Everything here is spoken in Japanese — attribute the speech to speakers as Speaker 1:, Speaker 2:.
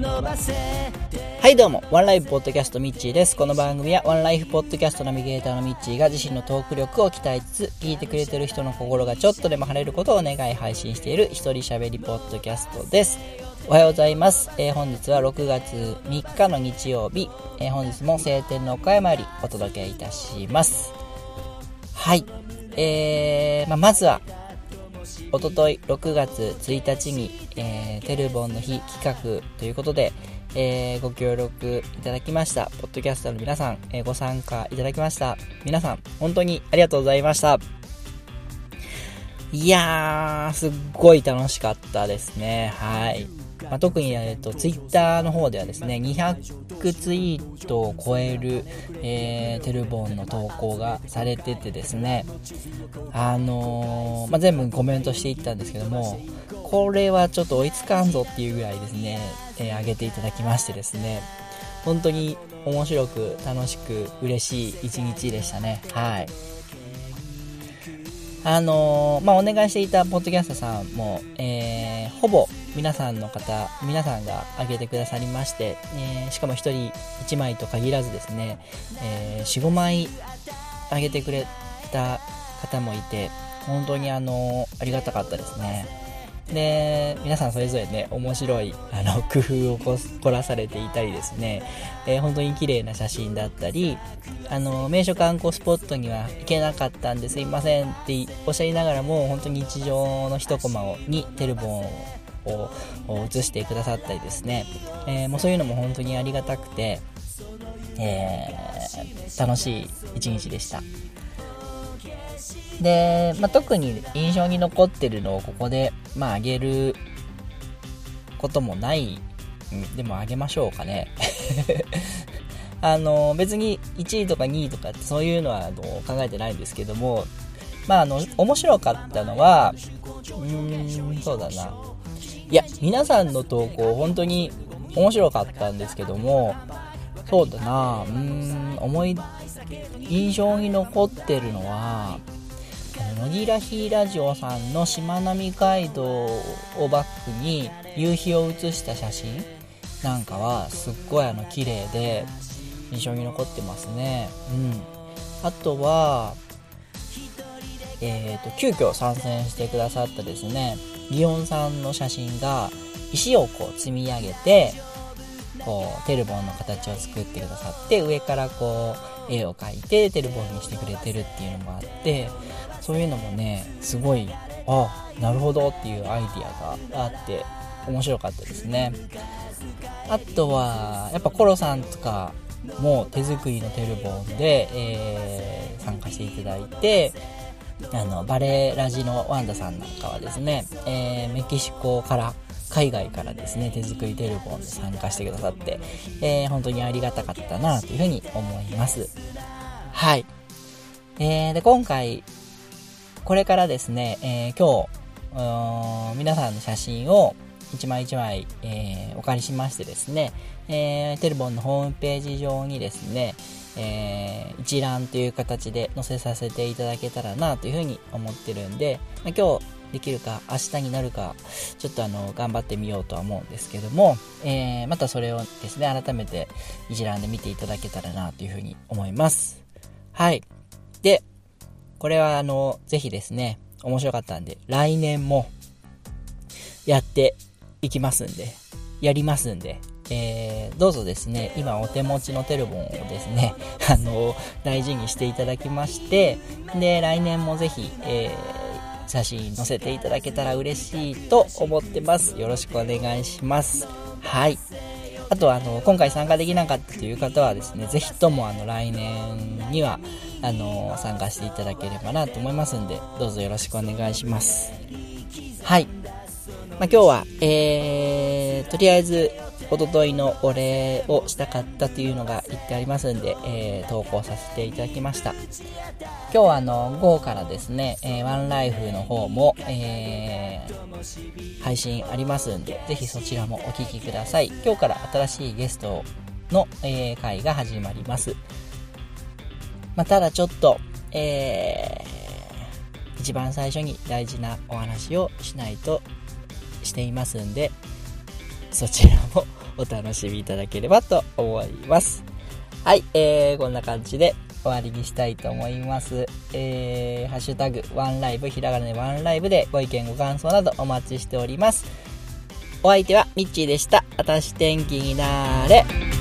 Speaker 1: はいどうも、ワンライフポッドキャストミッチーです。この番組はワンライフポッドキャストナビゲーターのミッチーが自身のトーク力を鍛えつつ、聞いてくれてる人の心がちょっとでも晴れることを願い配信している一人喋りポッドキャストです。おはようございます。えー、本日は6月3日の日曜日、えー、本日も晴天の岡山よりお届けいたします。はい。えー、まあ、まずは、おととい6月1日に、えー、テルボンの日企画ということで、えー、ご協力いただきました。ポッドキャスターの皆さん、えー、ご参加いただきました。皆さん、本当にありがとうございました。いやー、すっごい楽しかったですね。はい。まあ、特に、えっと、ツイッターの方ではですね、200ツイートを超える、えー、テルボンの投稿がされててですね、あのー、まあ、全部コメントしていったんですけども、これはちょっと追いつかんぞっていうぐらいですね、えー、上げていただきましてですね、本当に面白く楽しく嬉しい一日でしたね。はい。あのー、まあ、お願いしていたポッドキャストさんも、えー、ほぼ皆さんの方、皆さんが挙げてくださりまして、えー、しかも1人1枚と限らずですね、え、4、5枚挙げてくれた方もいて、本当にあのありがたかったですね。で、皆さんそれぞれね、面白い、あの、工夫を凝らされていたりですね、えー、本当に綺麗な写真だったり、あの、名所観光スポットには行けなかったんですいませんっておっしゃりながらも、本当に日常の一コマを、にテルボンを映してくださったりですね、えー、もうそういうのも本当にありがたくて、えー、楽しい一日でした。で、まあ、特に印象に残ってるのをここで、まあ、あげることもない、でもあげましょうかね。あの、別に1位とか2位とかってそういうのはあの考えてないんですけども、まあ、あの、面白かったのは、うん、そうだな。いや、皆さんの投稿、本当に面白かったんですけども、そうだな、うーん、思い、印象に残ってるのは、野木らひラジオさんのしまなみ海道をバックに夕日を写した写真なんかはすっごいあの綺麗で印象に残ってますね。うん。あとは、えっ、ー、と、急遽参戦してくださったですね、ギオンさんの写真が石をこう積み上げて、こう、テルボンの形を作ってくださって、上からこう、絵を描いてテルボンにしてくれてるっていうのもあって、そういうのもねすごいあなるほどっていうアイディアがあって面白かったですね。あとはやっぱコロさんとかも手作りのテルボンで、えー、参加していただいてあのバレエラジのワンダさんなんかはですね、えー、メキシコから海外からですね手作りテルボンで参加してくださって、えー、本当にありがたかったなというふうに思います。はい、えー、で今回これからですね、えー、今日、皆さんの写真を一枚一枚、えー、お借りしましてですね、えー、テルボンのホームページ上にですね、えー、一覧という形で載せさせていただけたらなというふうに思ってるんで、ま、今日できるか明日になるかちょっとあの頑張ってみようとは思うんですけども、えー、またそれをですね改めて一覧で見ていただけたらなというふうに思います。はい。でこれはあの、ぜひですね、面白かったんで、来年もやっていきますんで、やりますんで、えー、どうぞですね、今お手持ちのテルボンをですね、あの、大事にしていただきまして、で、来年もぜひ、えー、写真載せていただけたら嬉しいと思ってます。よろしくお願いします。はい。あとあの、今回参加できなかったという方はですね、ぜひともあの、来年には、あの、参加していただければなと思いますんで、どうぞよろしくお願いします。はい。まあ、今日は、えー、とりあえず、おとといのお礼をしたかったというのが言ってありますんで、えー、投稿させていただきました。今日はあの、午後からですね、えー、ワンライフの方も、えー、配信ありますんで、ぜひそちらもお聴きください。今日から新しいゲストの、えー、会が始まります。まあ、ただちょっと、えー、一番最初に大事なお話をしないとしていますんで、そちらもお楽しみいただければと思います。はい、えー、こんな感じで終わりにしたいと思います。えー、ハッシュタグ、ワンライブ、ひらがなでワンライブでご意見ご感想などお待ちしております。お相手はミッチーでした。あたし天気になーれ。